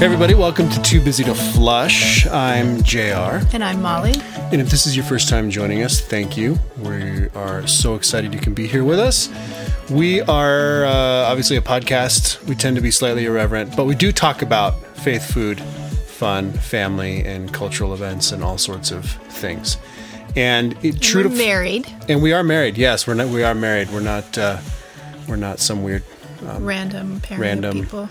Hey, everybody, welcome to Too Busy to Flush. I'm JR. And I'm Molly. And if this is your first time joining us, thank you. We are so excited you can be here with us. We are uh, obviously a podcast. We tend to be slightly irreverent, but we do talk about faith, food, fun, family, and cultural events and all sorts of things. And it, true We're to married, and we are married. Yes, we're not. We are married. We're not. Uh, we're not some weird random parent random people.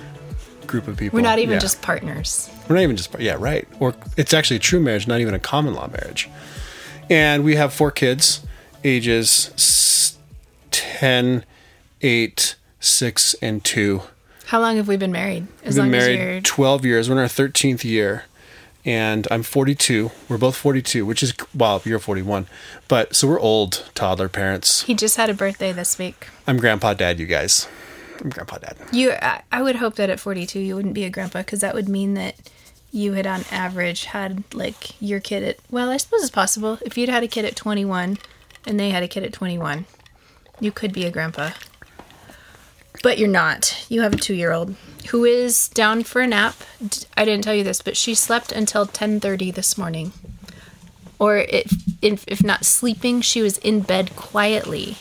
Group of people. We're not even Yeah. just partners. We're not even just yeah, right. Or it's actually a true marriage, not even a common law marriage. And we have four kids, ages s- 10, 8, 6, and 2. How long have we been married? As We've been long as married you're 12 years. We're in our 13th year. And I'm 42. We're both 42, which is, well, you're 41. But so we're old toddler parents. he just had a birthday this week. I'm grandpa dad, you guys. Grandpa dad. You, I, would hope that at 42 you wouldn't be a grandpa because that would mean that you had on average had like your kid at well, I suppose it's possible if you'd had a kid at 21 and they had a kid at 21, you could be a grandpa. But you're not. You have a 2-year-old who is down for a nap. I didn't tell you this, but she slept until 10:30 this morning. Or if, if if not sleeping, she was in bed quietly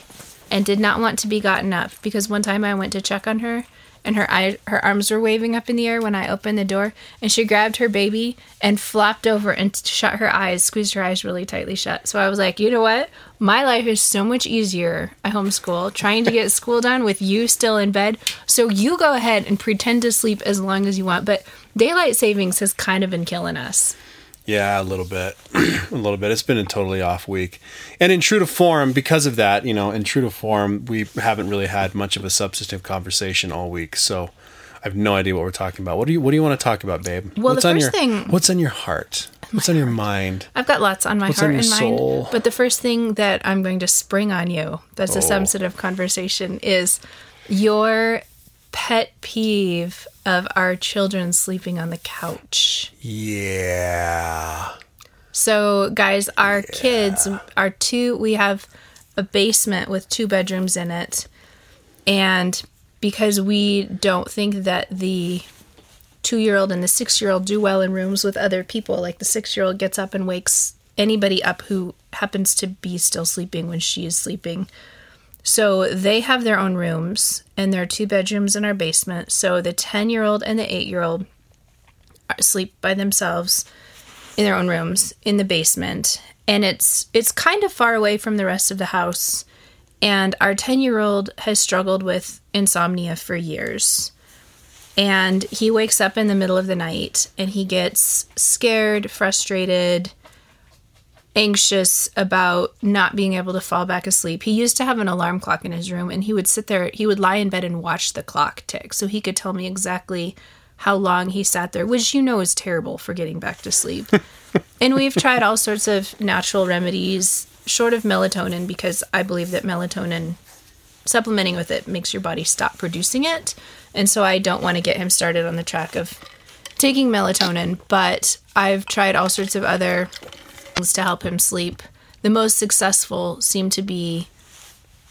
and did not want to be gotten up because one time I went to check on her and her eye, her arms were waving up in the air when I opened the door and she grabbed her baby and flopped over and shut her eyes, squeezed her eyes really tightly shut. So I was like, you know what? My life is so much easier. I homeschool, trying to get school done with you still in bed. So you go ahead and pretend to sleep as long as you want. But daylight savings has kind of been killing us. Yeah, a little bit. a little bit. It's been a totally off week. And in true to form, because of that, you know, in true to form, we haven't really had much of a substantive conversation all week. So I have no idea what we're talking about. What do you what do you want to talk about, babe? Well, what's the on first your thing- what's on your heart? What's on your mind? I've got lots on my What's heart on and mind. But the first thing that I'm going to spring on you, that's Oh. a sensitive conversation, is your pet peeve of our children sleeping on the couch. Yeah. So, guys, our kids are two, we have a basement with two bedrooms in it. And because we don't think that the two year old and the six year old do well in rooms with other people, like the six year old gets up and wakes anybody up who happens to be still sleeping when she is sleeping. So they have their own rooms, and there are two bedrooms in our basement. So the 10 year old and the 8 year old sleep by themselves in their own rooms in the basement. And it's it's kind of far away from the rest of the house. And our 10 year old has struggled with insomnia for years. And he wakes up in the middle of the night and he gets scared frustrated anxious about not being able to fall back asleep he used to have an alarm clock in his room and he would sit there he would lie in bed and watch the clock tick so he could tell me exactly how long he sat there, which you know is terrible for getting back to sleep. and we've tried all sorts of natural remedies, short of melatonin, because I believe that melatonin, supplementing with it, makes your body stop producing it. And so I don't want to get him started on the track of taking melatonin, but I've tried all sorts of other things to help him sleep. The most successful seem to be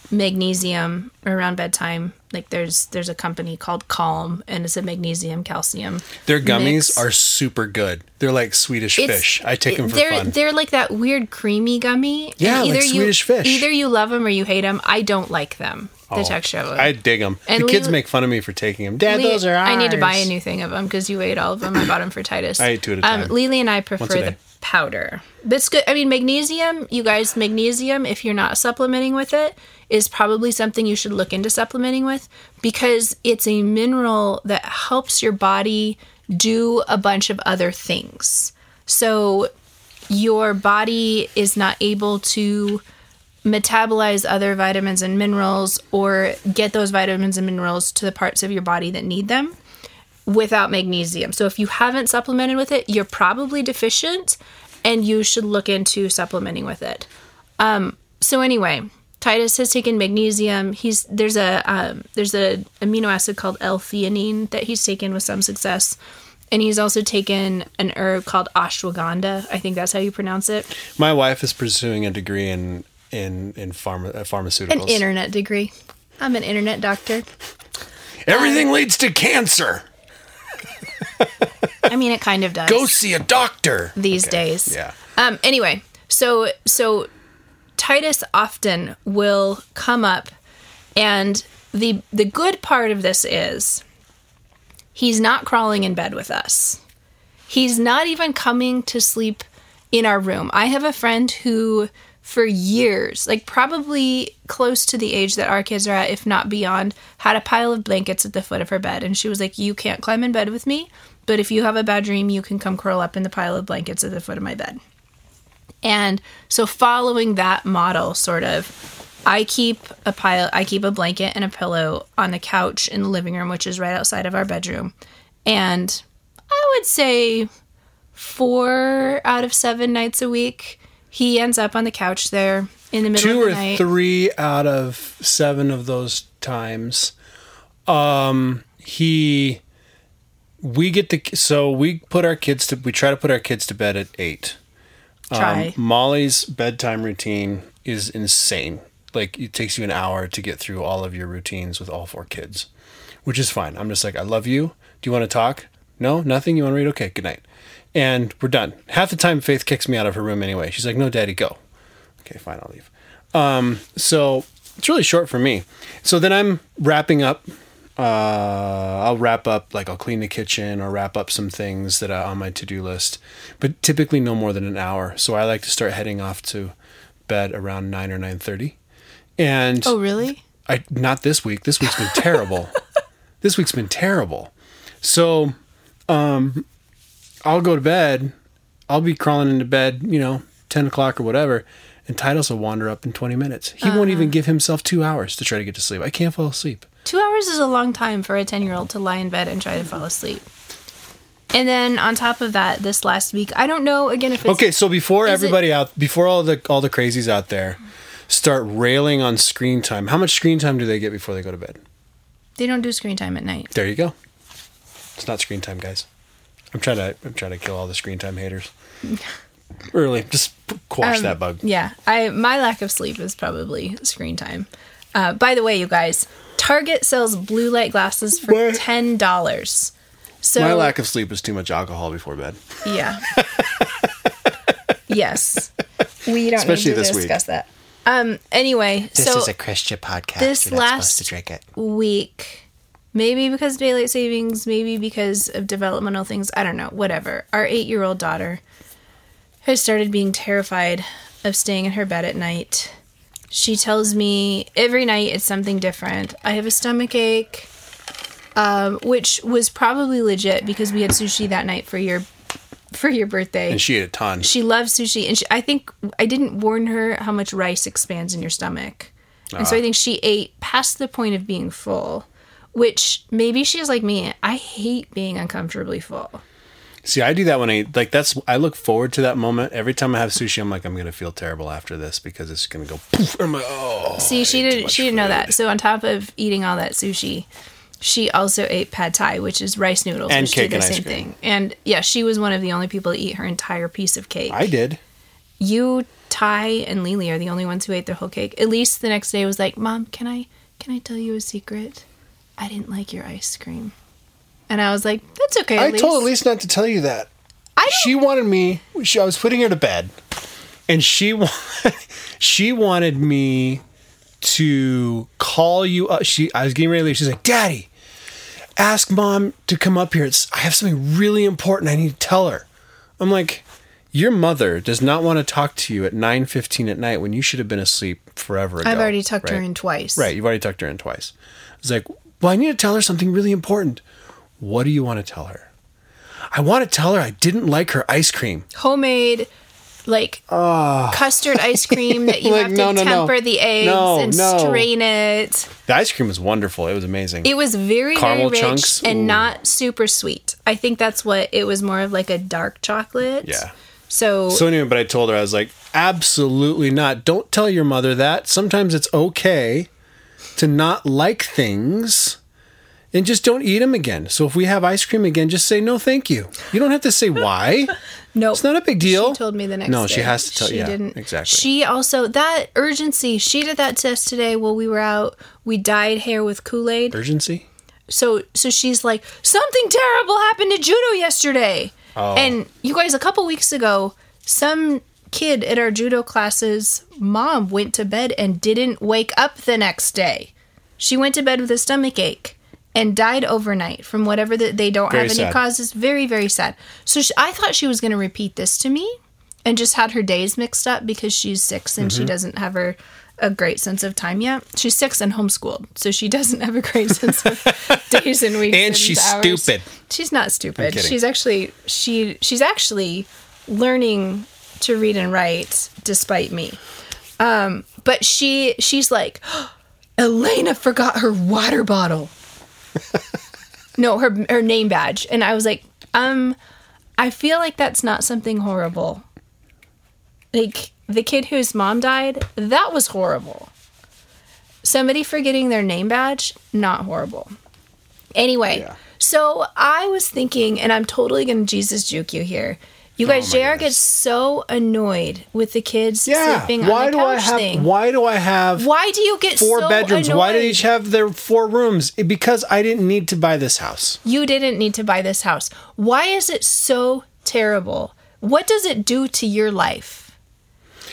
magnesium around bedtime. Like there's there's a company called Calm and it's a magnesium calcium. Their gummies mix. are super good. They're like Swedish It's- fish. I take them for they're, fun. They're like that weird creamy gummy. Yeah, And like you, Swedish fish. Either you love them or you hate them. I don't like them. The Oh, texture of them. I dig them. And the kids make fun of me for taking them. Dad, Lee- those are ours. I need to buy a new thing of them because you ate all of them. I bought them for Titus. I ate two at a time. Um, Lily and I prefer the powder. That's good. I mean, magnesium. You guys, magnesium. If you're not supplementing with it, is probably something you should look into supplementing with because it's a mineral that helps your body do a bunch of other things. So your body is not able to metabolize other vitamins and minerals or get those vitamins and minerals to the parts of your body that need them without magnesium. So if you haven't supplemented with it, you're probably deficient and you should look into supplementing with it. Um, so anyway, Titus has taken magnesium. He's there's a um, there's a amino acid called L-theanine that he's taken with some success. And he's also taken an herb called ashwagandha. I think that's how you pronounce it. My wife is pursuing a degree in in in pharma, uh, pharmaceuticals. An internet degree. I'm an internet doctor. Everything leads to cancer. I mean, it kind of does Go see a doctor these Okay, days. Yeah. Um. Anyway, so so Titus often will come up, and the the good part of this is he's not crawling in bed with us. He's not even coming to sleep in our room. I have a friend who, for years, like probably close to the age that our kids are at, if not beyond, had a pile of blankets at the foot of her bed. And she was like, You can't climb in bed with me, but if you have a bad dream, you can come curl up in the pile of blankets at the foot of my bed. And so, following that model, sort of, I keep a pile, I keep a blanket and a pillow on the couch in the living room, which is right outside of our bedroom. And I would say four out of seven nights a week, he ends up on the couch there in the middle Two of the night. Two or three out of seven of those times, um, he, we get the so we put our kids to we try to put our kids to bed at eight. Try. Um, Molly's bedtime routine is insane. Like it takes you an hour to get through all of your routines with all four kids, which is fine. I'm just like, I love you. Do you want to talk? No, nothing. You want to read? Okay, good night. And we're done. Half the time, Faith kicks me out of her room anyway. She's like, No, Daddy, go. Okay, fine, I'll leave. Um, so it's really short for me. So then I'm wrapping up. Uh, I'll wrap up, like I'll clean the kitchen or wrap up some things that are on my to do list, but typically no more than an hour. So I like to start heading off to bed around nine or nine thirty. And oh, really? I not this week. This week's been terrible. this week's been terrible. So, um, I'll go to bed. I'll be crawling into bed, you know, ten o'clock or whatever, and Titus will wander up in twenty minutes. He won't even uh-huh. give himself two hours to try to get to sleep. I can't fall asleep. Two hours is a long time for a 10 year old to lie in bed and try to fall asleep. And then on top of that, this last week, I don't know again if it's. Okay, so before Is it- everybody out, before all the all the crazies out there start railing on screen time, how much screen time do they get before they go to bed? They don't do screen time at night. There you go. It's not screen time, guys. I'm trying to I'm trying to kill all the screen time haters. Early, just quash Um, that bug. Yeah, I my lack of sleep is probably screen time. Uh, by the way, you guys, Target sells blue light glasses for What? ten dollars. So My lack of sleep is too much alcohol before bed. yeah, yes, we don't Especially need to this week. discuss that. Um. Anyway, so this is a Christian podcast. this You're not last- to drink it. week, maybe because daylight savings, maybe because of developmental things, I don't know, whatever. Our eight year old daughter has started being terrified of staying in her bed at night. She tells me every night it's something different. I have a stomach ache, um, which was probably legit because we had sushi that night for your for your birthday. And she ate a ton. She loves sushi, and she, I think I didn't warn her how much rice expands in your stomach, and Ah. so I think she ate past the point of being full. Which maybe she's like me. I hate being uncomfortably full. See, I do that when I like that's I look forward to that moment. Every time I have sushi, I'm like, I'm gonna feel terrible after this because it's gonna go poof. I'm like, oh See, she didn't. She didn't know that. So on top of eating all that sushi, she also ate pad thai, which is rice noodles, And which cake do the and ice same cream. thing. And yeah, she was one of the only people to eat her entire piece of cake. I did. you, Ty, and Lily are the only ones who ate their whole cake. At least the next day was like, "Mom, can I can I tell you a secret? I didn't like your ice cream." And I was like, "That's okay." I Elise. told Elise not to tell you that. I She wanted me. She, I was putting her to bed, and she wa- she wanted me to call you up. She I was getting ready to leave. She's like, "Daddy, ask mom to come up here. It's I have something really important. I need to tell her." I'm like, "Your mother does not want to talk to you at 9:15 at night when you should have been asleep forever ago." I've already tucked her in twice. Right, you've already tucked her in twice. It's like, well, I need to tell her something really important. What do you want to tell her? I want to tell her I didn't like her ice cream. Homemade, like ah. custard ice cream that you. Like, have to no, no, no. temper the eggs and strain it. The ice cream was wonderful. It was amazing. It was very Caramel very rich chunks? and Ooh. not super sweet. I think that's what it was more of like a dark chocolate. yeah. So, So anyway, but I told her I was like, absolutely not. Don't tell your mother that. Sometimes it's okay to not like things. And just don't eat them again. So if we have ice cream again, just say no, thank you. You don't have to say why. no, It's not a big deal. She told me the next No, day. she has to tell- She yeah, didn't. exactly. She also that urgency. She did that to us today while we were out. We dyed hair with Kool Aid. Urgency. So so she's like, something terrible happened to judo yesterday. Oh. And you guys, a couple weeks ago, some kid at our judo classes mom went to bed and didn't wake up the next day. She went to bed with a stomach ache and died overnight from whatever that they don't Very have any sad. causes. Very very sad. So she, I thought she was going to repeat this to me and just had her days mixed up because she's six and Mm-hmm. she doesn't have her a great sense of time yet. She's six and homeschooled, so she doesn't have a great sense of days and weeks. And she's hours. stupid. She's not stupid. She's actually she she's actually learning to read and write despite me. Um, but she she's like, Elena forgot her water bottle. no, her her name badge, and I was like, um, I feel like that's not something horrible. Like the kid whose mom died, that was horrible. Somebody forgetting their name badge, not horrible. Anyway, Yeah. so I was thinking, and I'm totally to Jesus juke you here. You guys, Oh JR gets so annoyed with the kids Yeah. sleeping Why on the do I have? thing. Why do I have Why do you get four so bedrooms? Why do annoyed? each have their four rooms? Because I didn't need to buy this house. You didn't need to buy this house. Why is it so terrible? What does it do to your life?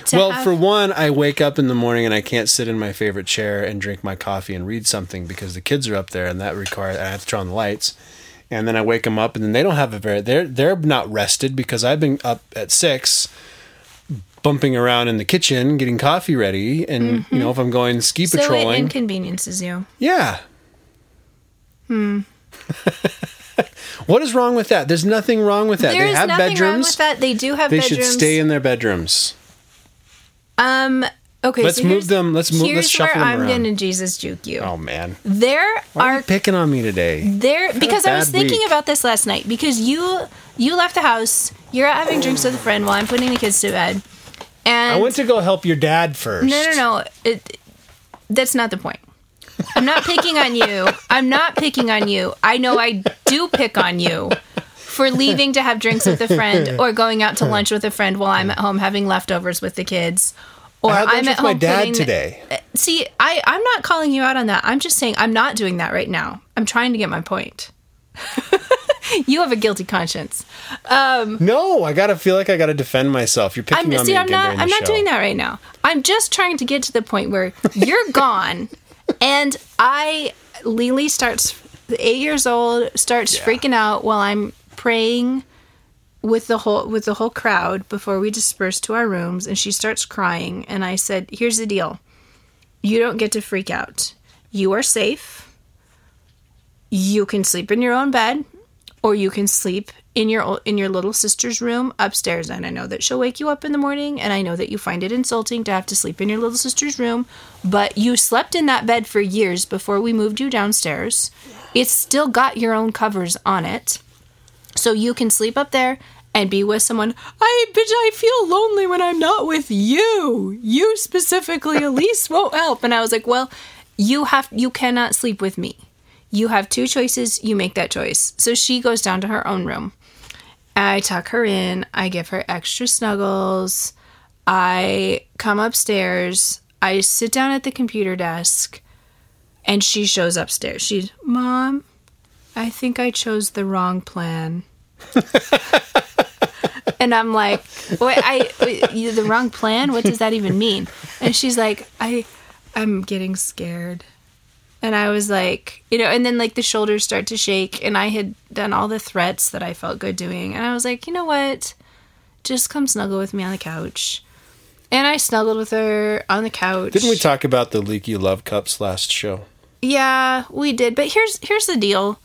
To well, have- for one, I wake up in the morning and I can't sit in my favorite chair and drink my coffee and read something because the kids are up there and that requires I have to turn on the lights. And then I wake them up and then they don't have a very they're they're not rested because I've been up at six bumping around in the kitchen getting coffee ready and you know if I'm going ski so it patrolling inconveniences you. yeah hmm what is wrong with that there's nothing wrong with that There they is have nothing wrong bedrooms with that. They do have they bedrooms. should stay in their bedrooms Um. Okay. Let's so move them- let's move- let's shuffle where them I'm around. gonna Jesus juke you. oh man There Why are are you picking on me today? there because I was thinking week. about this last night because you you left the house. You're out having drinks with a friend while I'm putting the kids to bed. And I went to go help your dad first. No, no, no. It, that's not the point. I'm not picking on you. I'm not picking on you. I know I do pick on you for leaving to have drinks with a friend or going out to lunch with a friend while I'm at home having leftovers with the kids. Or I I'm at with my home dad putting today. Uh, see, I, I'm not calling you out on that. I'm just saying I'm not doing that right now. I'm trying to get my point. you have a guilty conscience. Um, no, I gotta feel like I gotta defend myself. You're picking I'm on see. me I'm again not. I'm not show. doing that right now. I'm just trying to get to the point where you're gone, and I Lily starts eight years old starts Yeah. freaking out while I'm praying with the whole with the whole crowd before we disperse to our rooms, and she starts crying. And I said, "Here's the deal: you don't get to freak out. You are safe. You can sleep in your own bed." or you can sleep in your in your little sister's room upstairs and I know that she'll wake you up in the morning and I know that you find it insulting to have to sleep in your little sister's room but you slept in that bed for years before we moved you downstairs it's still got your own covers on it so you can sleep up there and be with someone I bitch I feel lonely when I'm not with you. You specifically Elise won't help. And I was like well you have you cannot sleep with me. You have two choices. You make that choice. So she goes down to her own room. I tuck her in. I give her extra snuggles. I come upstairs. I sit down at the computer desk and she shows upstairs. She's mom i think i chose the wrong plan and i'm like wait i wait, the wrong plan what does that even mean and she's like i i'm getting scared and I was like, you know, and then like the shoulders start to shake, and I had done all the threats that I felt good doing, and I was like, you know what, just come snuggle with me on the couch, and I snuggled with her on the couch. Didn't we talk about the leaky love cups last show? Yeah, we did. But here's here's the deal.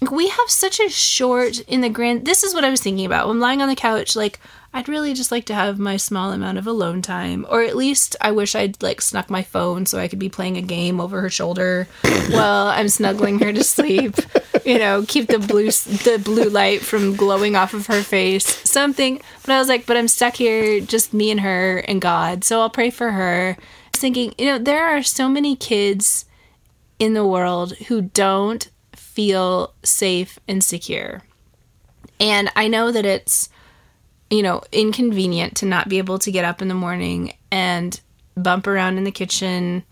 We have such a short in the grand this is what I was thinking about. When lying on the couch, like I'd really just like to have my small amount of alone time. Or at least I wish I'd like snuck my phone so I could be playing a game over her shoulder while I'm snuggling her to sleep. You know, keep the blue the blue light from glowing off of her face. Something. But I was like, but I'm stuck here, just me and her and God. So I'll pray for her. I was thinking, you know, there are so many kids in the world who don't feel safe and secure. And I know that it's, you know, inconvenient to not be able to get up in the morning and bump around in the kitchen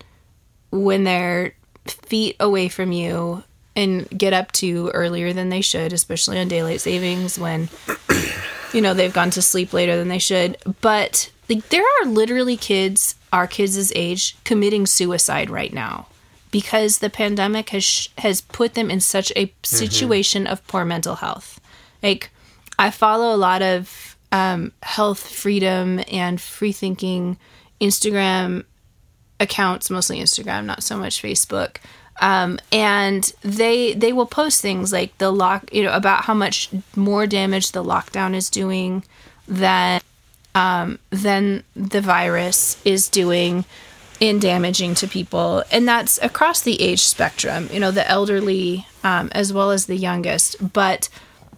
when they're feet away from you and get up to earlier than they should, especially on daylight savings when you know they've gone to sleep later than they should. But like there are literally kids our kids' age committing suicide right now because the pandemic has sh- has put them in such a situation of poor mental health. Like I follow a lot of um, health freedom and free thinking Instagram accounts, mostly Instagram, not so much Facebook. Um, and they they will post things like the lock, you know, about how much more damage the lockdown is doing than um, than the virus is doing in damaging to people, and that's across the age spectrum. You know, the elderly um, as well as the youngest, but.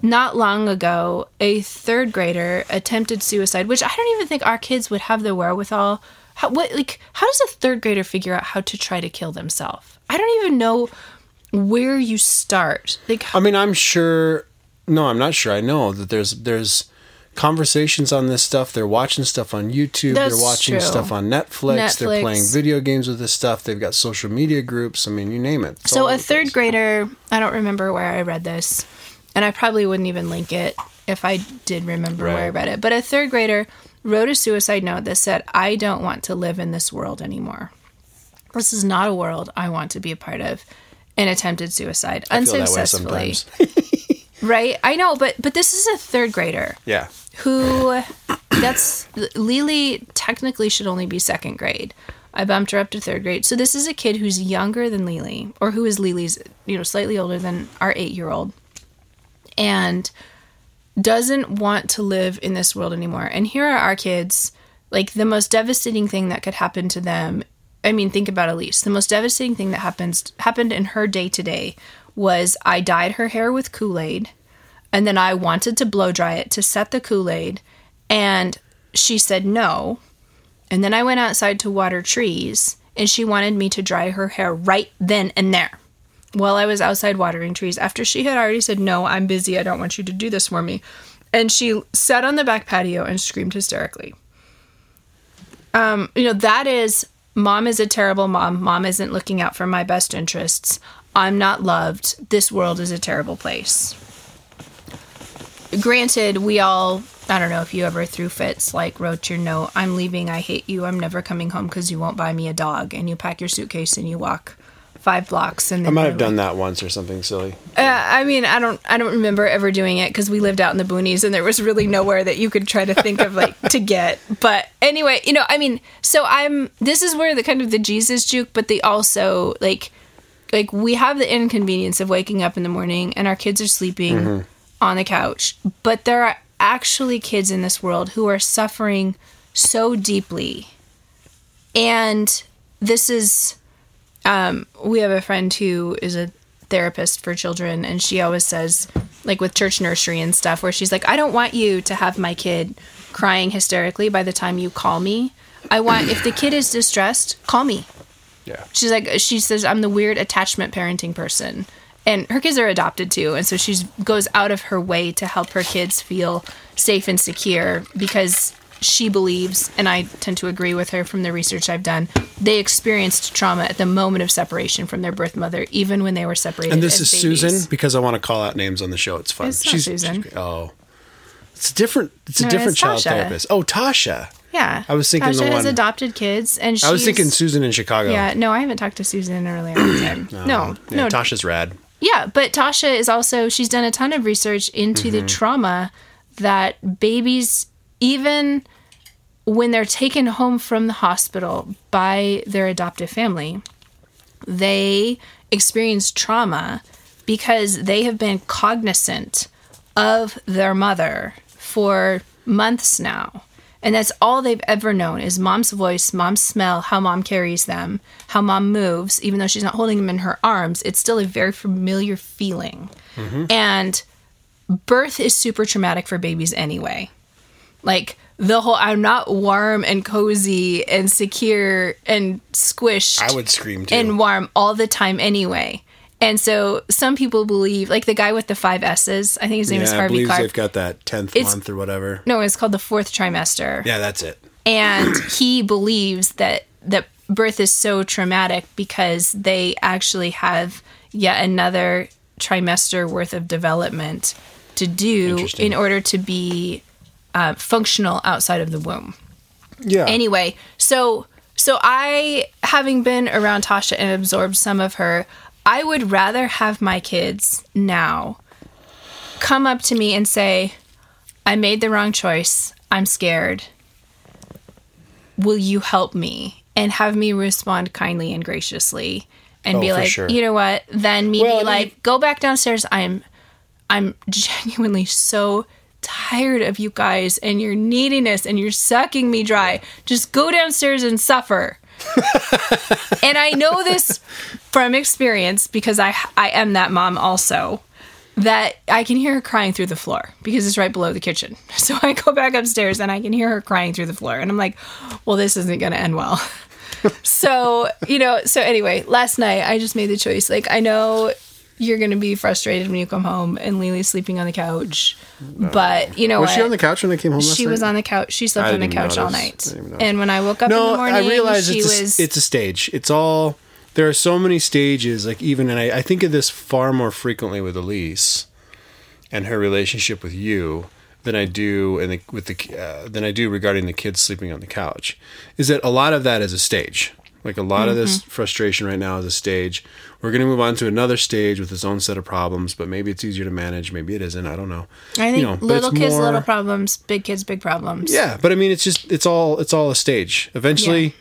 Not long ago, a third grader attempted suicide, which I don't even think our kids would have the wherewithal how, what like how does a third grader figure out how to try to kill themselves? I don't even know where you start. Like I mean, I'm sure. No, I'm not sure. I know that there's there's conversations on this stuff. They're watching stuff on YouTube. That's they're watching true. stuff on Netflix. They're playing video games with this stuff. They've got social media groups. I mean, you name it. It's so a third place. grader, I don't remember where I read this, and I probably wouldn't even link it if I did remember where I read it. But a third grader wrote a suicide note that said, "I don't want to live in this world anymore. This is not a world I want to be a part of." And attempted suicide I feel that way unsuccessfully. Right? I know, but but this is a third grader. yeah. who that's Lily technically should only be second grade. I bumped her up to third grade. So this is a kid who's younger than Lily, or who is Lily's, you know, slightly older than our eight year old, and doesn't want to live in this world anymore. And here are our kids, like the most devastating thing that could happen to them. I mean, think about Elise. The most devastating thing that happens happened in her day to day was I dyed her hair with Kool Aid and then I wanted to blow dry it to set the Kool Aid, and she said no. And then I went outside to water trees, and she wanted me to dry her hair right then and there while I was outside watering trees after she had already said, No, I'm busy. I don't want you to do this for me. And she sat on the back patio and screamed hysterically. Um, you know, that is mom is a terrible mom. Mom isn't looking out for my best interests. I'm not loved. This world is a terrible place granted, we all, I don't know if you ever threw fits, like wrote your note, I'm leaving, I hate you, I'm never coming home because you won't buy me a dog. And you pack your suitcase and you walk five blocks. And I might have done that once or something silly. uh, I mean, I don't, I don't remember ever doing it because we lived out in the boonies and there was really nowhere that you could try to think of like to get. But anyway, you know, I mean, so I'm. This is where the kind of the Jesus juke, but they also like, like we have the inconvenience of waking up in the morning and our kids are sleeping on the couch, but there are actually kids in this world who are suffering so deeply, and this is um, we have a friend who is a therapist for children and she always says like with church nursery and stuff where she's like i don't want you to have my kid crying hysterically by the time you call me. I want if the kid is distressed call me. Yeah. she's like she says i'm the weird attachment parenting person and her kids are adopted too and so she goes out of her way to help her kids feel safe and secure because she believes and i tend to agree with her from the research i've done they experienced trauma at the moment of separation from their birth mother even when they were separated And this is babies. Susan because I want to call out names on the show. It's fun. It's not Susan. great. oh, it's a different. It's a No, different it's child Tasha. therapist. Oh, Tasha. yeah I was thinking Tasha the has adopted kids and she's, I was thinking Susan in Chicago. yeah no i haven't talked to susan in a really long time oh, no Yeah, no Tasha's rad. Yeah, but Tasha is also she's done a ton of research into the mm-hmm. trauma that babies even when they're taken home from the hospital by their adoptive family, they experience trauma because they have been cognizant of their mother for months now. And that's all they've ever known is mom's voice, mom's smell, how mom carries them, how mom moves, even though she's not holding them in her arms. It's still a very familiar feeling. Mm-hmm. And birth is super traumatic for babies anyway. Like the whole I'm not warm and cozy and secure and squished I would scream too. and warm all the time anyway. And so some people believe, like the guy with the five S's, I think his name is yeah, I Harvey believe Clark. they've got that tenth It's- month or whatever. no, it's called the fourth trimester. Yeah, that's it. And he believes that that birth is so traumatic because they actually have yet another trimester worth of development to do in order to be uh, functional outside of the womb. Yeah. Anyway, so so I having been around Tasha and absorbed some of her, I would rather have my kids now come up to me and say, "I made the wrong choice. I'm scared. Will you help me?" and have me respond kindly and graciously and Oh, be like, sure. "You know what?" Then me Well, be I like, "Go back downstairs. I'm I'm genuinely so tired of you guys and your neediness and you're sucking me dry. Just go downstairs and suffer. and I know this from experience because I I am that mom also that I can hear her crying through the floor because it's right below the kitchen. So I go back upstairs and I can hear her crying through the floor and I'm like, well this isn't going to end well. so, you know, so anyway, last night I just made the choice like I know you're going to be frustrated when you come home and Lily's sleeping on the couch. But, you know was what? she on the couch when they came home last She was night? on the couch. She slept on the couch all notice. I night. didn't even notice. And when I woke up in the No, morning, I realize she it's a, was it's a stage. It's all there are so many stages. Like even, and I, I think of this far more frequently with Elise and her relationship with you than I do and the, with the uh, than I do regarding the kids sleeping on the couch. Is that a lot of that is a stage. Like a lot of this Mm-hmm. frustration right now is a stage. We're going to move on to another stage with its own set of problems, but maybe it's easier to manage. Maybe it isn't. I don't know. I think You know, little kids, more- little problems, big kids, big problems. yeah, but I mean, it's just it's all it's all a stage. Eventually,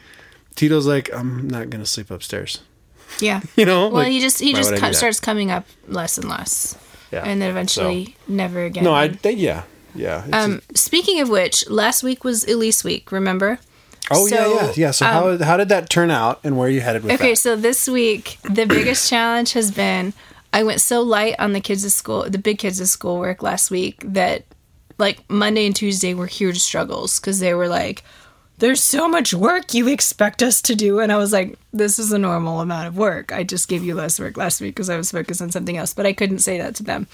Titus's like, I'm not gonna sleep upstairs. Yeah. You know, Well, Like, he just he just co- starts coming up less and less, Yeah. and then eventually never again. No, I yeah yeah. Um, speaking of which, last week was Elise week. Remember? Oh yeah so, yeah yeah. So how um, how did that turn out, and where are you headed with it? Okay, that? so this week the biggest challenge has been I went so light on the kids' school, the big kids' of schoolwork last week that like Monday and Tuesday were huge struggles because they were like, "There's so much work you expect us to do," and I was like, "This is a normal amount of work. I just gave you less work last week because I was focused on something else." But I couldn't say that to them,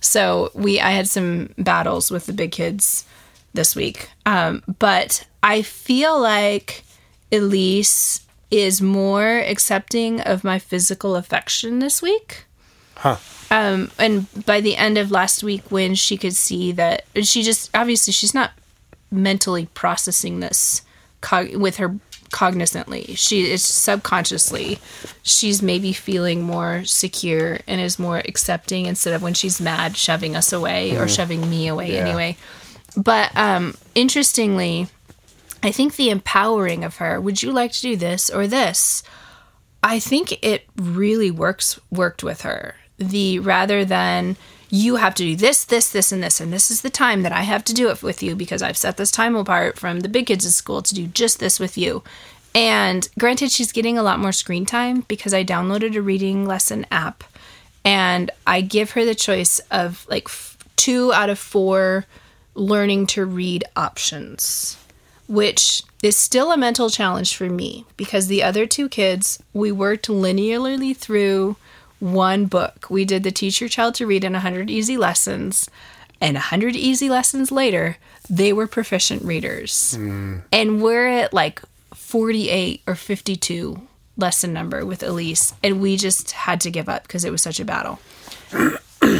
so we I had some battles with the big kids this week. Um, but I feel like Elise is more accepting of my physical affection this week. Huh. Um, and by the end of last week, when she could see that she just obviously she's not mentally processing this cog- with her cognizantly. She is subconsciously. She's maybe feeling more secure and is more accepting instead of when she's mad, shoving us away or shoving me away Yeah. anyway. But um, interestingly, I think the empowering of her, would you like to do this or this? I think it really works worked with her. The rather than you have to do this, this, this, and this, and this is the time that I have to do it with you because I've set this time apart from the big kids in school to do just this with you. And granted, she's getting a lot more screen time because I downloaded a reading lesson app and I give her the choice of like f- two out of four learning to read options which is still a mental challenge for me because the other two kids, we worked linearly through one book. We did the Teach Your Child to Read in 100 Easy Lessons, and 100 Easy Lessons later, they were proficient readers. Mm. And we're at like 48 or 52 lesson number with Elise, and we just had to give up because it was such a battle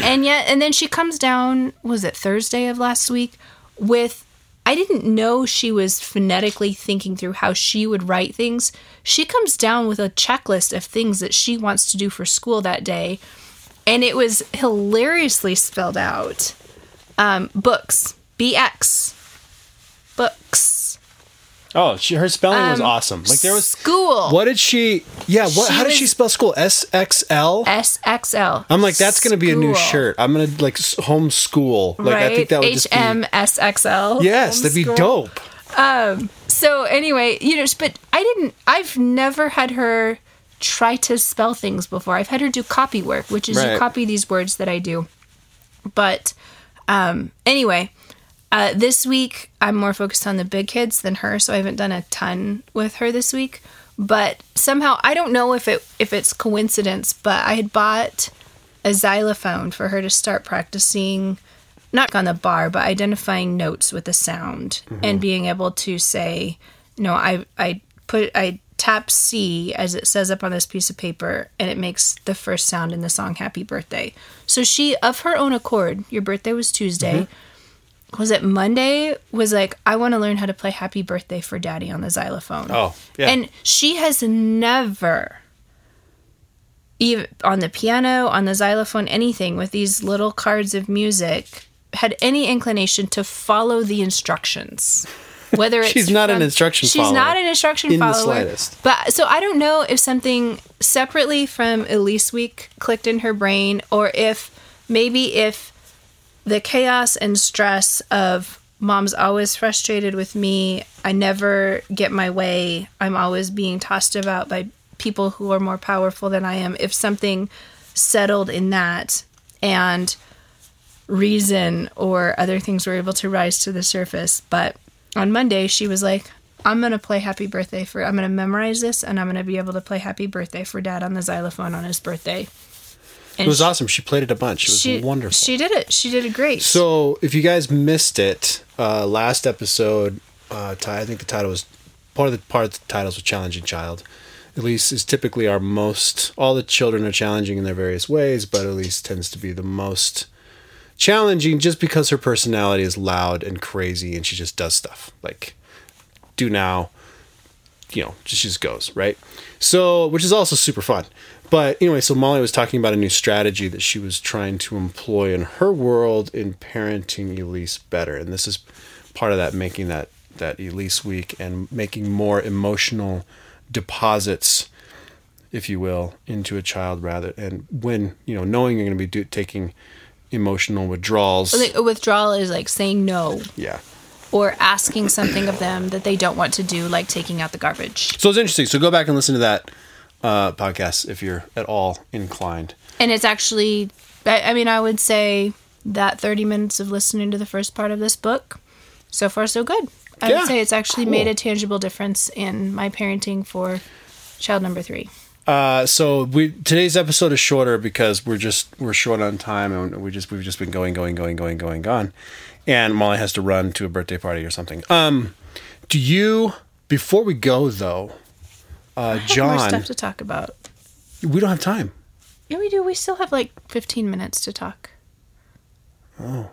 and yet and then she comes down was it thursday of last week with i didn't know she was phonetically thinking through how she would write things. She comes down with a checklist of things that she wants to do for school that day and it was hilariously spelled out. Um, books. Bx books Oh, she, her spelling was Um, awesome. Like there was. school What did she? Yeah. What? She how did she spell school? S X L. sxl I'm like, that's gonna be a new School. shirt. I'm gonna like s- homeschool. Like right I think that would just be. hmsxl Yes, that'd be Homeschool. dope. so anyway, you know, but I didn't. I've never had her try to spell things before. I've had her do copy work, which is Right. you copy these words that I do. But um, anyway, uh, this week I'm more focused on the big kids than her, so I haven't done a ton with her this week. But somehow I don't know if it if it's coincidence, but I had bought a xylophone for her to start practicing not on the bar, but identifying notes with the sound and being able to say, "No, I I put I tap C as it says up on this piece of paper, and it makes the first sound in the song Happy Birthday. So she, of her own accord, your birthday was Tuesday. Was it Monday? Was like, I want to learn how to play Happy Birthday for Daddy on the xylophone. Oh, yeah. And she has never, even on the piano, on the xylophone, anything with these little cards of music, had any inclination to follow the instructions. Whether it's She's not an instruction she's follower not an instruction in the follower. slightest. But so I don't know if something separately from Elise Week clicked in her brain, or if maybe if the chaos and stress of mom's always frustrated with me, I never get my way, I'm always being tossed about by people who are more powerful than I am. If something settled in that and reason or other things were able to rise to the surface. But on Monday, she was like, I'm going to play happy birthday for, I'm going to memorize this and I'm going to be able to play happy birthday for dad on the xylophone on his birthday. And It was she- awesome. She played it a bunch. It was she, wonderful. She did it. She did it great. So, if you guys missed it, uh, last episode, uh, I think the title was part of the part of the titles was challenging child. Elise is typically our most. All the children are challenging in their various ways, but Elise tends to be the most challenging just because her personality is loud and crazy, and she just does stuff like do now, you know, just she just goes right. So, which is also super fun. But anyway, so Molly was talking about a new strategy that she was trying to employ in her world in parenting Elise better, and this is part of that making that that Elise week and making more emotional deposits, if you will, into a child rather. And when you know, knowing you're going to be do, taking emotional withdrawals, Like, a withdrawal is like saying no yeah. or asking something of them that they don't want to do, like taking out the garbage. So it's interesting. So go back and listen to that uh, podcast if you're at all inclined. And it's actually, I, I mean, I would say that 30 minutes of listening to the first part of this book, so far, so good. I Yeah, would say it's actually cool. made a tangible difference in my parenting for child number three. Uh, so we today's episode is shorter because we're just we're short on time and we just we've just been going going going going going gone, and Molly has to run to a birthday party or something. Um, do you before we go though, uh, have more John? stuff to talk about. we don't have time. Yeah, we do. We still have like 15 minutes to talk. Oh.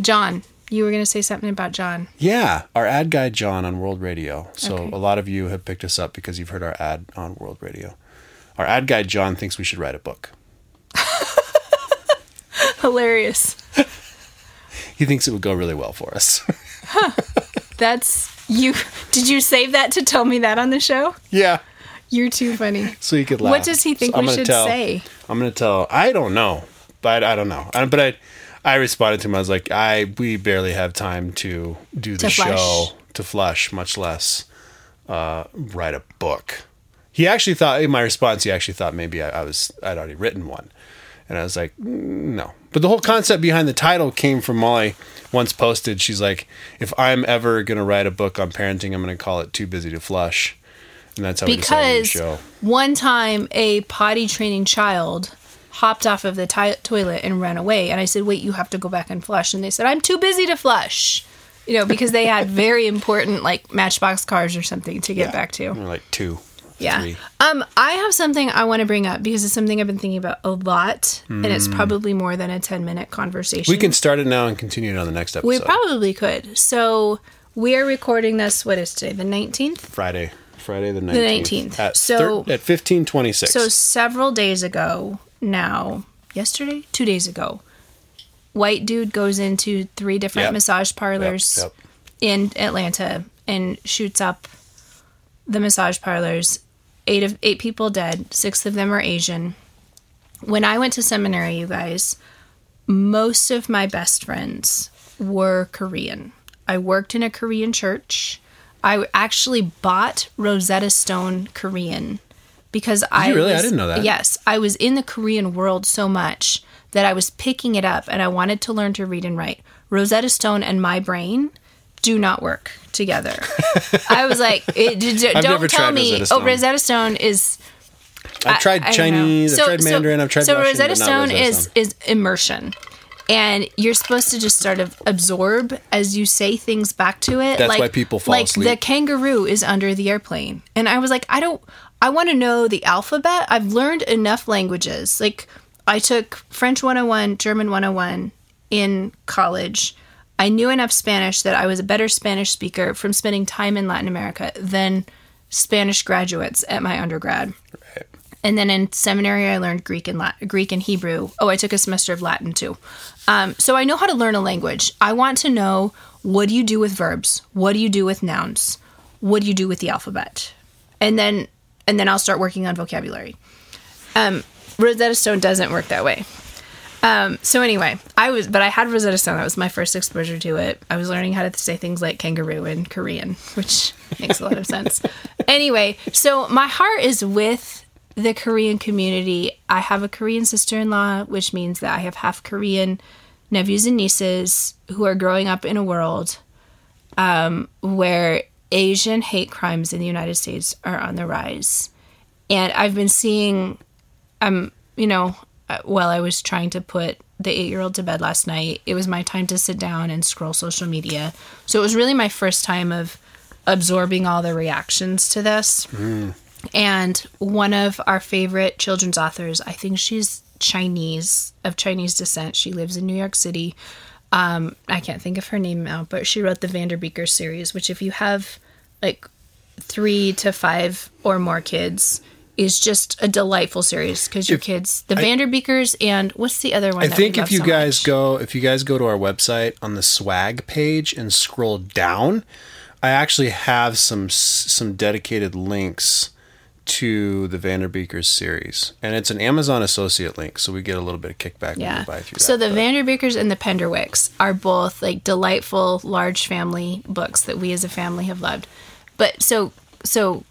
John, you were going to say something about John. Yeah, our ad guy John on World Radio. So Okay. a lot of you have picked us up because you've heard our ad on World Radio. Our ad guy John thinks we should write a book. Hilarious. He thinks it would go really well for us. huh. That's you. Did you save that to tell me that on the show? yeah. You're too funny. So you could laugh. What does he think So we should tell- say? I'm gonna tell. I don't know, but I don't know. I, but I, I responded to him. I was like, I we barely have time to do the To show to flush, much less uh, write a book. He actually thought in my response. He actually thought maybe I, I was I'd already written one, and I was like, "Mm, no. But the whole concept behind the title came from Molly. Once posted, she's like, if I'm ever gonna write a book on parenting, I'm gonna call it "Too Busy to Flush," and that's how to Because show. one time a potty training child hopped off of the ti- toilet and ran away, and I said, "Wait, you have to go back and flush." And they said, "I'm too busy to flush." You know, because they had very important like Matchbox cars or something to get Yeah. back to. Or like two, Yeah. three. Um, I have something I want to bring up because it's something I've been thinking about a lot, and it's probably more than a ten minute conversation. Hmm. We can start it now and continue it on the next episode. We probably could. So we are recording this. What is today? The nineteenth. Friday, Friday the nineteenth, 19th. at So- thir- at fifteen twenty six. So several days ago now, yesterday, two days ago, white dude goes into three different Yep. massage parlors Yep, in Atlanta and shoots up the massage parlors. Eight of eight people dead. Six of them are Asian. When I went to seminary, you guys, most of my best friends were Korean. I worked in a Korean church. I actually bought Rosetta Stone Korean because I you really? I didn't know that. Yes, I was in the Korean world so much that I was picking it up and I wanted to learn to read and write. Rosetta Stone and my brain do not work together. I was like, it, d- d- I've don't tell me. Oh, Rosetta Stone is I've tried I. Chinese, I've So- tried so- Mandarin, I've tried so Russian, Rosetta Stone Rosetta is Stone. is immersion. and you're supposed to just sort of absorb as you say things back to it. That's like, why people fall like asleep. the kangaroo is under the airplane, and I was like, I don't. I want to know the alphabet. I've learned enough languages. Like I took French 101, German 101 in college. I knew enough Spanish that I was a better Spanish speaker from spending time in Latin America than Spanish graduates at my undergrad. And then in seminary, I learned Greek and Latin, Greek and Hebrew. Oh, I took a semester of Latin too. Um, so I know how to learn a language. I want to know what do you do with verbs? What do you do with nouns? What do you do with the alphabet? And then and then I'll start working on vocabulary. Um, Rosetta Stone doesn't work that way. Um, so anyway, I was, but I had Rosetta Stone. That was my first exposure to it. I was learning how to say things like kangaroo in Korean, which makes a lot of sense. Anyway, so my heart is with the Korean community. I have a Korean sister-in-law, which means that I have half Korean nephews and nieces who are growing up in a world um, where Asian hate crimes in the United States are on the rise. And I've been seeing, um, you know, while I was trying to put the eight year old to bed last night, it was my time to sit down and scroll social media. So it was really my first time of absorbing all the reactions to this. And one of our favorite children's authors, I think she's Chinese, of Chinese descent. She lives in New York City. Um, I can't think of her name now, but she wrote the Vanderbeekers series, which if you have like three to five or more kids, is just a delightful series because your kids, the Vanderbeekers, and what's the other one? I that think if you so guys much? go if you guys go to our website on the swag page and scroll down, I actually have some some dedicated links to the Vanderbeekers series, and it's an Amazon associate link, so we get a little bit of kickback when Yeah. we buy through that. So the but- Vanderbeekers and the Penderwicks are both like delightful large family books that we as a family have loved. But so so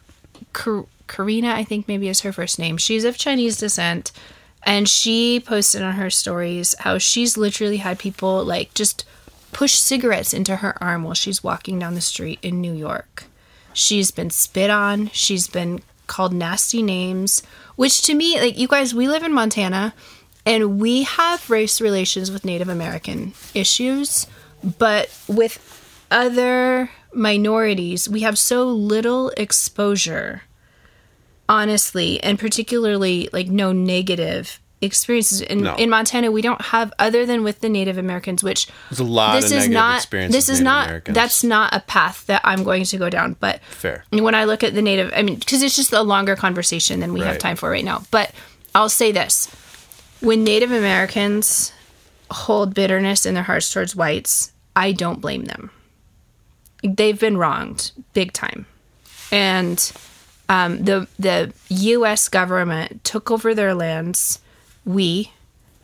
Karina, I think maybe is her first name. She's of Chinese descent and she posted on her stories how she's literally had people like just push cigarettes into her arm while she's walking down the street in New York. She's been spit on, she's been called nasty names, which to me, like you guys, we live in Montana and we have race relations with Native American issues, but with other minorities, we have so little exposure, honestly, and particularly like no negative experiences. In, No. in Montana, we don't have, other than with the Native Americans, which There's a lot this of is negative not experiences this is Native not Americans. that's not a path that i'm going to go down but Fair. when i look at the native i mean because it's just a longer conversation than we have time for right now but i'll say this when native americans hold bitterness in their hearts towards whites i don't blame them they've been wronged big time and um, the the U.S. government took over their lands. We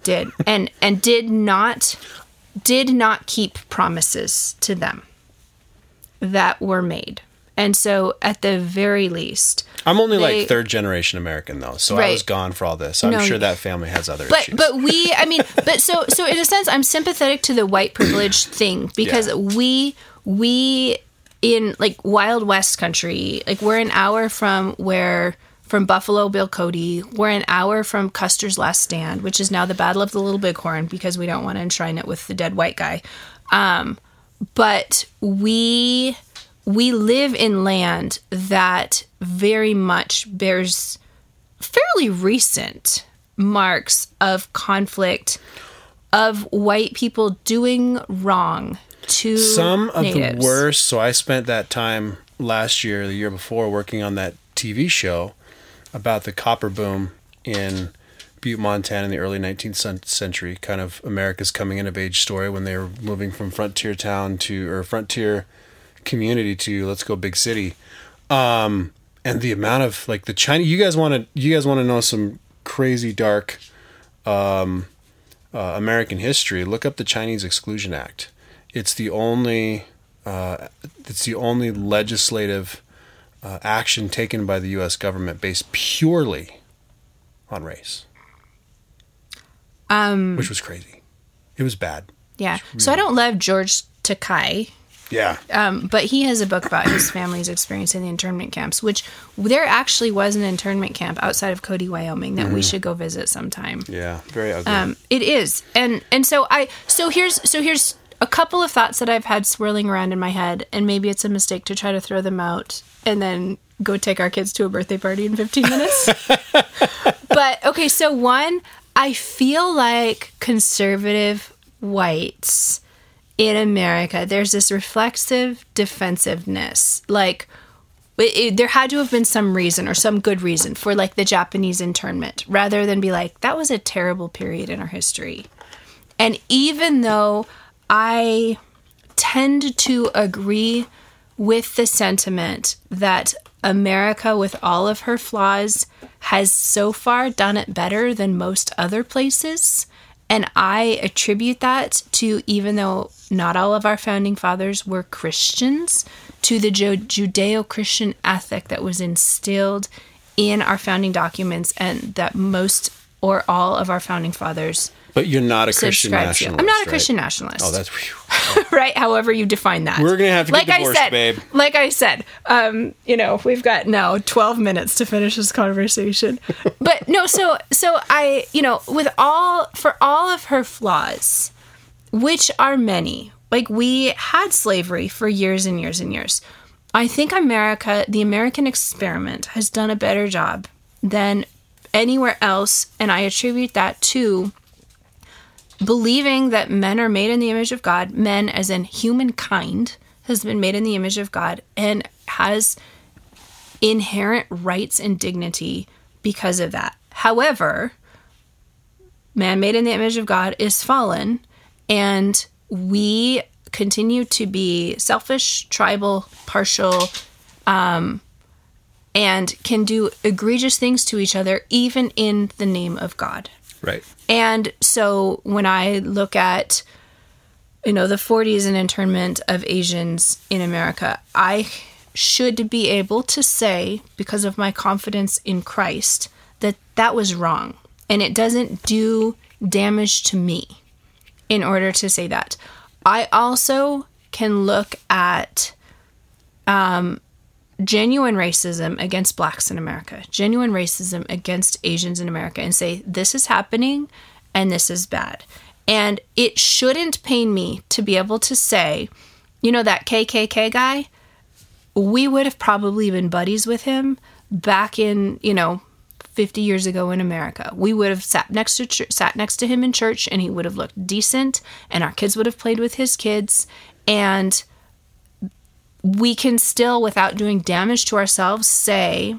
did, and and did not did not keep promises to them that were made. And so, at the very least, I'm only they- like third generation American though, so I was gone for all this. I'm No, sure that family has other but issues. but we i mean but so so in a sense i'm sympathetic to the white privilege thing because Yeah. we we in like wild west country like we're an hour from where from buffalo bill cody we're an hour from custer's last stand which is now the battle of the little bighorn because we don't want to enshrine it with the dead white guy. Um but we we live in land that very much bears fairly recent marks of conflict of white people doing wrong to some of natives. the worst. So I spent that time last year, the year before, working on that TV show about the copper boom in Butte, Montana, in the early 19th century. Kind of America's coming in of age story when they were moving from frontier town to or frontier community to let's go big city. Um, and the amount of like the China. You guys want to you guys want to know some crazy dark um, uh, American history, look up the Chinese Exclusion Act. It's the only uh, it's the only legislative uh, action taken by the U.S. government based purely on race, um which was crazy. It was bad. yeah so i don't love george takei Yeah. Um, but he has a book about his family's experience in the internment camps, which there actually was an internment camp outside of Cody, Wyoming, that we should go visit sometime. yeah. Very ugly. Um, it is, and and so I so here's so here's a couple of thoughts that I've had swirling around in my head, and maybe it's a mistake to try to throw them out and then go take our kids to a birthday party in 15 minutes. but okay, so one, I feel like conservative whites in America, there's this reflexive defensiveness, like. It, it- there had to have been some reason or some good reason for like the Japanese internment rather than be like, that was a terrible period in our history. And even though I tend to agree with the sentiment that America, with all of her flaws, has so far done it better than most other places. And I attribute that to, even though not all of our founding fathers were Christians, to the Judeo Christian ethic that was instilled in our founding documents and that most or all of our founding fathers but you're not a Christian nationalist. I'm not a right? Christian nationalist Oh, that's. whew. right? However you define that. We're gonna have to get like I said, babe. Like I said, um, you know, we've got now 12 minutes to finish this conversation. but no, so so I, you know, with all for all of her flaws, which are many. Like we had slavery for years and years and years. I think America, the American experiment has done a better job than anywhere else and I attribute that to believing that men are made in the image of God, men as in humankind has been made in the image of God and has inherent rights and dignity because of that. However, man made in the image of God is fallen and we continue to be selfish, tribal, partial, um, and can do egregious things to each other, even in the name of God. Right. And so when I look at, you know, the 40s and internment of Asians in America, I should be able to say, because of my confidence in Christ, that that was wrong. And it doesn't do damage to me in order to say that. I also can look at um, genuine racism against blacks in America, genuine racism against Asians in America, and say, this is happening and this is bad. And it shouldn't pain me to be able to say, you know, that KKK guy, we would have probably been buddies with him back in, you know, 50 years ago in America. We would have sat next to ch- sat next to him in church and he would have looked decent and our kids would have played with his kids and we can still, without doing damage to ourselves, say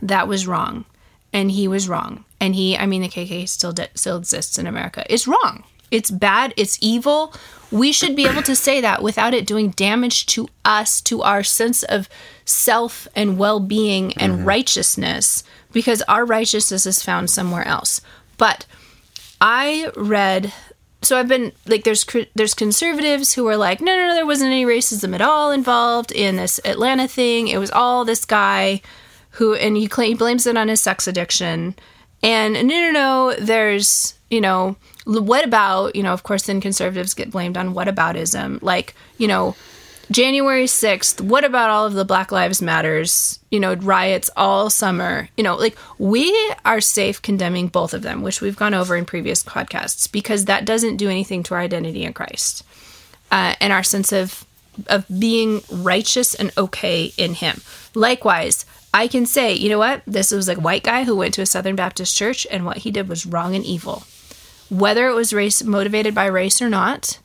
that was wrong and he was wrong. And he, I mean, the KKK still de- still exists in America. It's wrong. It's bad. It's evil. We should be able to say that without it doing damage to us, to our sense of self and well being and mm-hmm. righteousness, because our righteousness is found somewhere else. But I read so I've been like there's there's conservatives who are like no no no there wasn't any racism at all involved in this Atlanta thing. It was all this guy who and he, claim, he blames it on his sex addiction. And no no no there's you know what about you know of course then conservatives get blamed on whataboutism. Like you know January 6th, what about all of the Black Lives Matters, you know, riots all summer? You know, like we are safe condemning both of them, which we've gone over in previous podcasts, because that doesn't do anything to our identity in Christ uh, and our sense of of being righteous and okay in Him. Likewise, I can say, you know what? This was a white guy who went to a Southern Baptist church, and what he did was wrong and evil. Whether it was race motivated by race or not,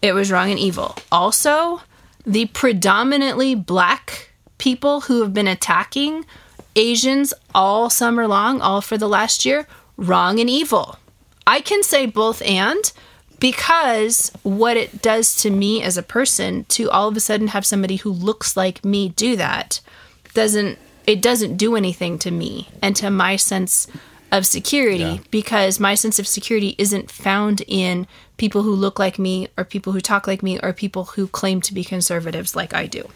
it was wrong and evil. Also, the predominantly black people who have been attacking Asians all summer long, all for the last year, wrong and evil. I can say both and because what it does to me as a person to all of a sudden have somebody who looks like me do that doesn't it doesn't do anything to me and to my sense of security Yeah. because my sense of security isn't found in people who look like me or people who talk like me or people who claim to be conservatives like I do.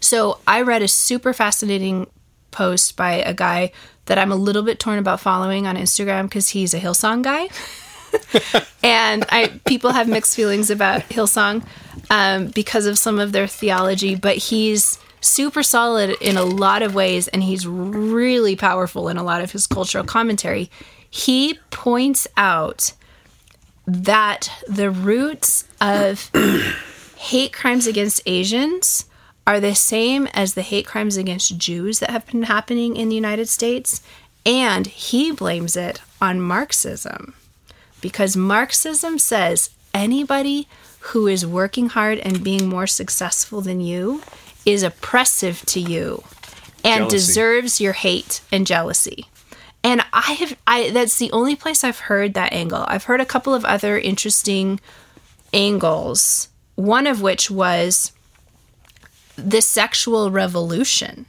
So I read a super fascinating post by a guy that I'm a little bit torn about following on Instagram because he's a Hillsong guy. and I people have mixed feelings about Hillsong um, because of some of their theology, but he's super solid in a lot of ways, and he's really powerful in a lot of his cultural commentary. He points out that the roots of hate crimes against Asians are the same as the hate crimes against Jews that have been happening in the United States. And he blames it on Marxism because Marxism says anybody who is working hard and being more successful than you is oppressive to you and Jealousy. deserves your hate and jealousy. And I have I that's the only place I've heard that angle. I've heard a couple of other interesting angles. One of which was the sexual revolution.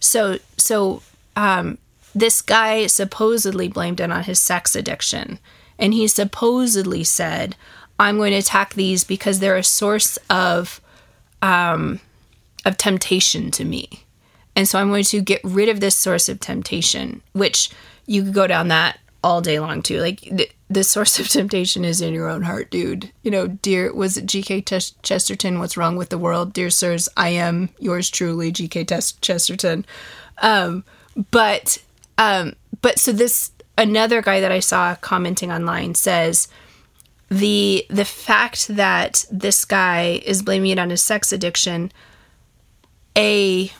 So so um this guy supposedly blamed it on his sex addiction and he supposedly said I'm going to attack these because they're a source of um of temptation to me. And so I'm going to get rid of this source of temptation, which you could go down that all day long too. Like the, the source of temptation is in your own heart, dude. You know, dear, was it G.K. Ches- Chesterton? What's wrong with the world, dear sirs? I am yours truly, G.K. Chesterton. Um, but, um, but so this another guy that I saw commenting online says the the fact that this guy is blaming it on his sex addiction, a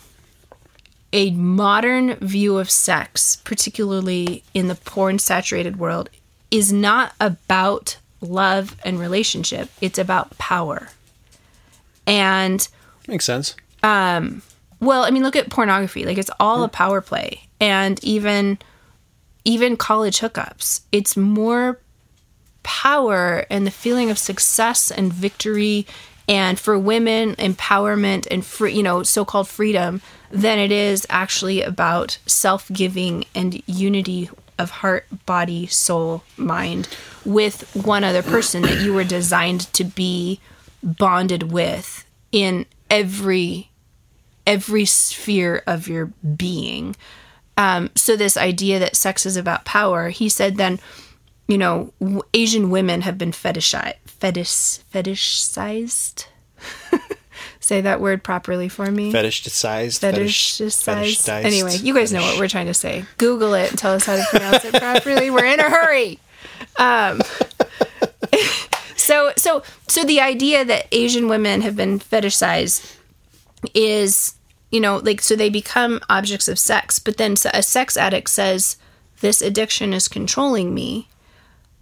a modern view of sex, particularly in the porn saturated world, is not about love and relationship. It's about power. And Makes sense. Um well, I mean, look at pornography. Like it's all a power play. And even even college hookups. It's more power and the feeling of success and victory and for women empowerment and free, you know, so-called freedom than it is actually about self-giving and unity of heart, body, soul, mind with one other person that you were designed to be bonded with in every every sphere of your being. Um, so this idea that sex is about power, he said then, you know, Asian women have been fetishized. Fetish, fetishized. Say that word properly for me. Fetishized. Fetishized. Anyway, you guys know what we're trying to say. Google it and tell us how to pronounce it properly. We're in a hurry. Um, so, so, so the idea that Asian women have been fetishized is, you know, like so they become objects of sex. But then a sex addict says, "This addiction is controlling me.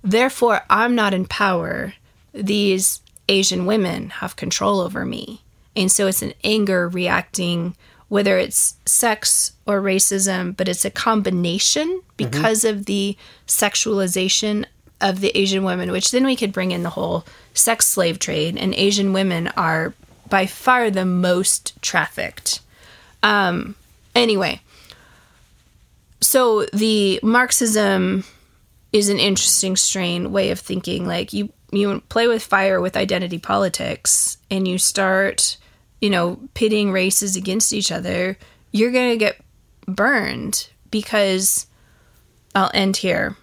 Therefore, I'm not in power. These Asian women have control over me." And so it's an anger reacting, whether it's sex or racism, but it's a combination because of the sexualization of the Asian women, which then we could bring in the whole sex slave trade. And Asian women are by far the most trafficked. Um, anyway, so the Marxism is an interesting strain way of thinking. Like you, you play with fire with identity politics, and you start, you know, pitting races against each other. You're gonna get burned because I'll end here.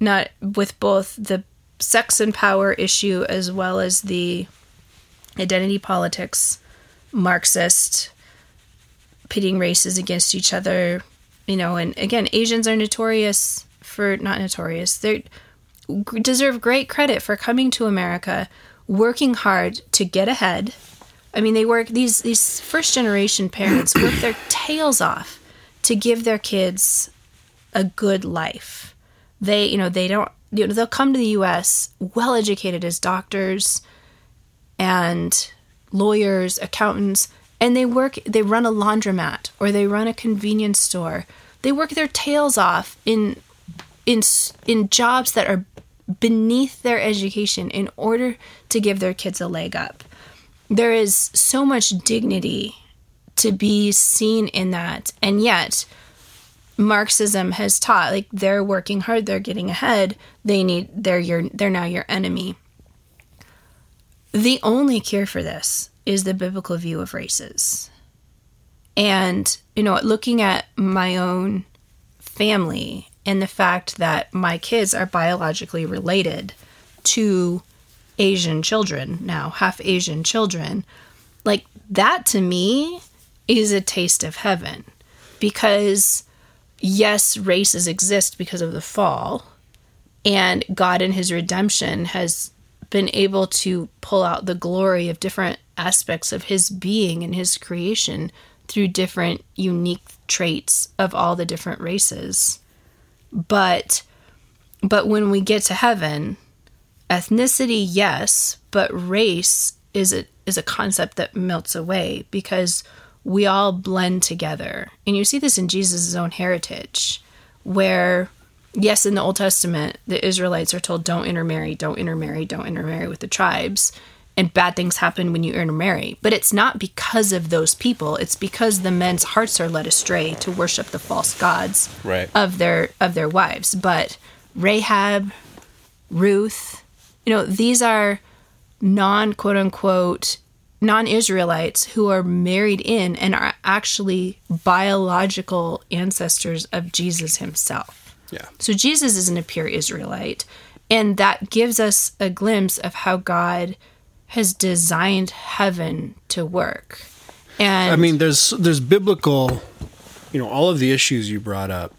Not with both the sex and power issue as well as the identity politics, Marxist, pitting races against each other, you know, and again, Asians are notorious for not notorious. They deserve great credit for coming to America, working hard to get ahead. I mean, they work these these first generation parents work their tails off to give their kids a good life. They, you know, they don't you know, they'll come to the US well educated as doctors and lawyers, accountants, and they work they run a laundromat or they run a convenience store. They work their tails off in in in jobs that are beneath their education in order to give their kids a leg up. There is so much dignity to be seen in that. And yet Marxism has taught like they're working hard, they're getting ahead, they need they're your they're now your enemy. The only cure for this is the biblical view of races. And, you know, looking at my own family and the fact that my kids are biologically related to Asian children now, half Asian children, like that to me is a taste of heaven because yes, races exist because of the fall, and God in his redemption has been able to pull out the glory of different aspects of his being and his creation through different unique traits of all the different races. But but when we get to heaven, ethnicity yes, but race is a is a concept that melts away because we all blend together. And you see this in Jesus' own heritage, where, yes, in the Old Testament, the Israelites are told, don't intermarry, don't intermarry, don't intermarry with the tribes. And bad things happen when you intermarry. But it's not because of those people. It's because the men's hearts are led astray to worship the false gods Right. of their of their wives. But Rahab, Ruth, you know, these are non quote unquote non Israelites who are married in and are actually biological ancestors of Jesus himself. Yeah. So Jesus isn't a pure Israelite. And that gives us a glimpse of how God has designed heaven to work. And I mean, there's there's biblical, you know, all of the issues you brought up,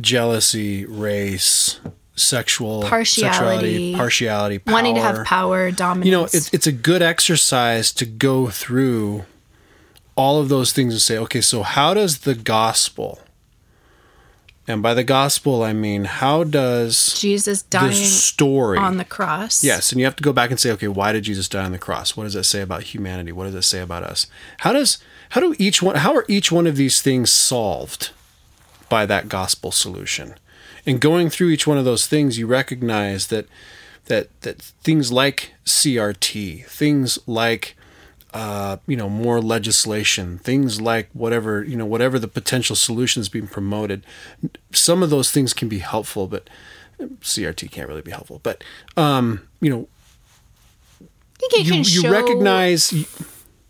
jealousy, race, sexual Partiality. sexuality, partiality, power. wanting to have power, dominance. You know, it's it's a good exercise to go through all of those things and say, okay, so how does the gospel, and by the gospel I mean how does Jesus dying story on the cross. Yes, and you have to go back and say, okay, why did Jesus die on the cross? What does that say about humanity? What does it say about us? How does how do each one how are each one of these things solved by that gospel solution? And going through each one of those things, you recognize that that that things like CRT, things like uh, you know more legislation, things like whatever you know whatever the potential solutions being promoted, some of those things can be helpful, but CRT can't really be helpful. But um, you know, I think it you you show recognize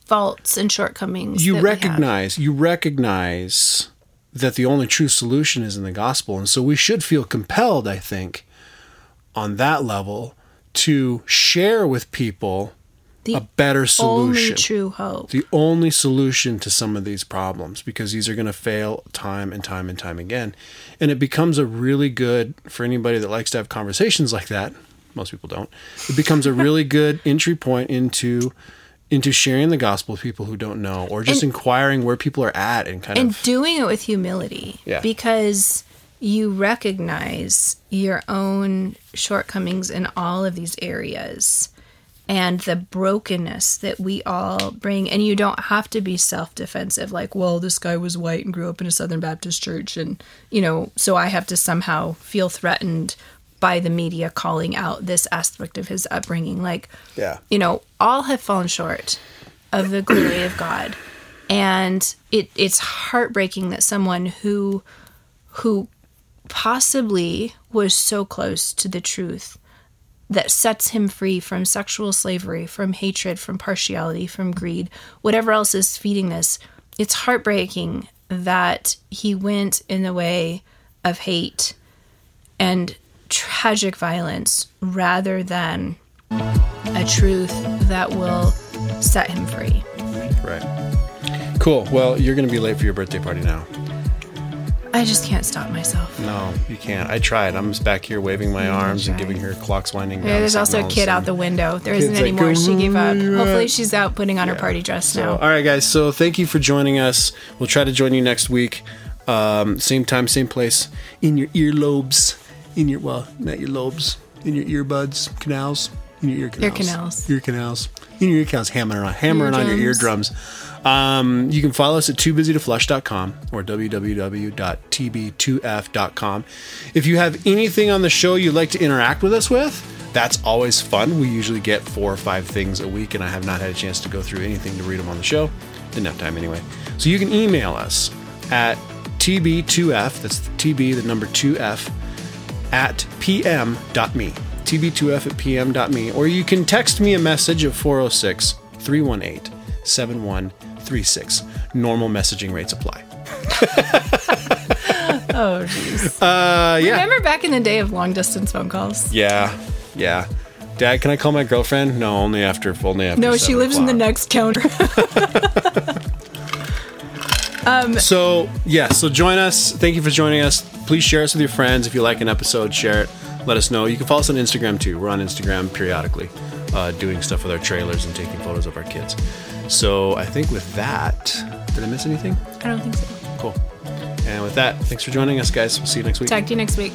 faults and shortcomings. you that we have. recognize you recognize that the only true solution is in the gospel, and so we should feel compelled, I think, on that level to share with people the a better only solution. true hope. the only solution to some of these problems because these are going to fail time and time and time again. And it becomes a really good, for anybody that likes to have conversations like that, most people don't, it becomes a really good entry point into into sharing the gospel with people who don't know or just And- inquiring where people are at and kind and of doing it with humility Yeah. because you recognize your own shortcomings in all of these areas and the brokenness that we all bring and you don't have to be self-defensive like well this guy was white and grew up in a southern baptist church and you know so i have to somehow feel threatened by the media calling out this aspect of his upbringing like yeah. you know, all have fallen short of the glory of God. And it it's heartbreaking that someone who who possibly was so close to the truth that sets him free from sexual slavery, from hatred, from partiality, from greed, whatever else is feeding this. It's heartbreaking that he went in the way of hate and tragic violence rather than a truth that will set him free. Right. Cool. Well, you're going to be late for your birthday party now. I just can't stop myself. No, you can't. I tried. I'm just back here waving my arms and giving her clocks winding down. Yeah, there's also a kid out the window. There isn't Kid's like, anymore. She gave up. Hopefully, she's out putting on her party dress So, now. all right, guys. So thank you for joining us. We'll try to join you next week. Um, same time, same place. In your earlobes. In your, well, not your lobes. In your earbuds, canals. In your ear canals. canals. Ear canals. In your ear canals, hammering on, hammering on your Eardrums. Um, you can follow us at toobusy2flush.com or www.tb2f.com. If you have anything on the show you'd like to interact with us with, that's always fun. We usually get four or five things a week, and I have not had a chance to go through anything to read them on the show. Didn't have time anyway. So you can email us at tb2f, that's the TB, the number 2f, at pm.me. tb2f at pm.me. Or you can text me a message of 406 318 7136. Normal messaging rates apply. Oh, jeez. Uh, yeah. Remember back in the day of long distance phone calls? Yeah. Yeah. Dad, can I call my girlfriend? No, only after only after. No, she 7 lives in the next counter. So yeah, so join us. Thank you for joining us. Please share us with your friends. If you like an episode, share it. Let us know. You can follow us on Instagram too. We're on Instagram periodically, uh, doing stuff with our trailers and taking photos of our kids. So I think with that, did I miss anything? I don't think so. Cool. And with that, thanks for joining us, guys. We'll see you next week. Talk to you next week.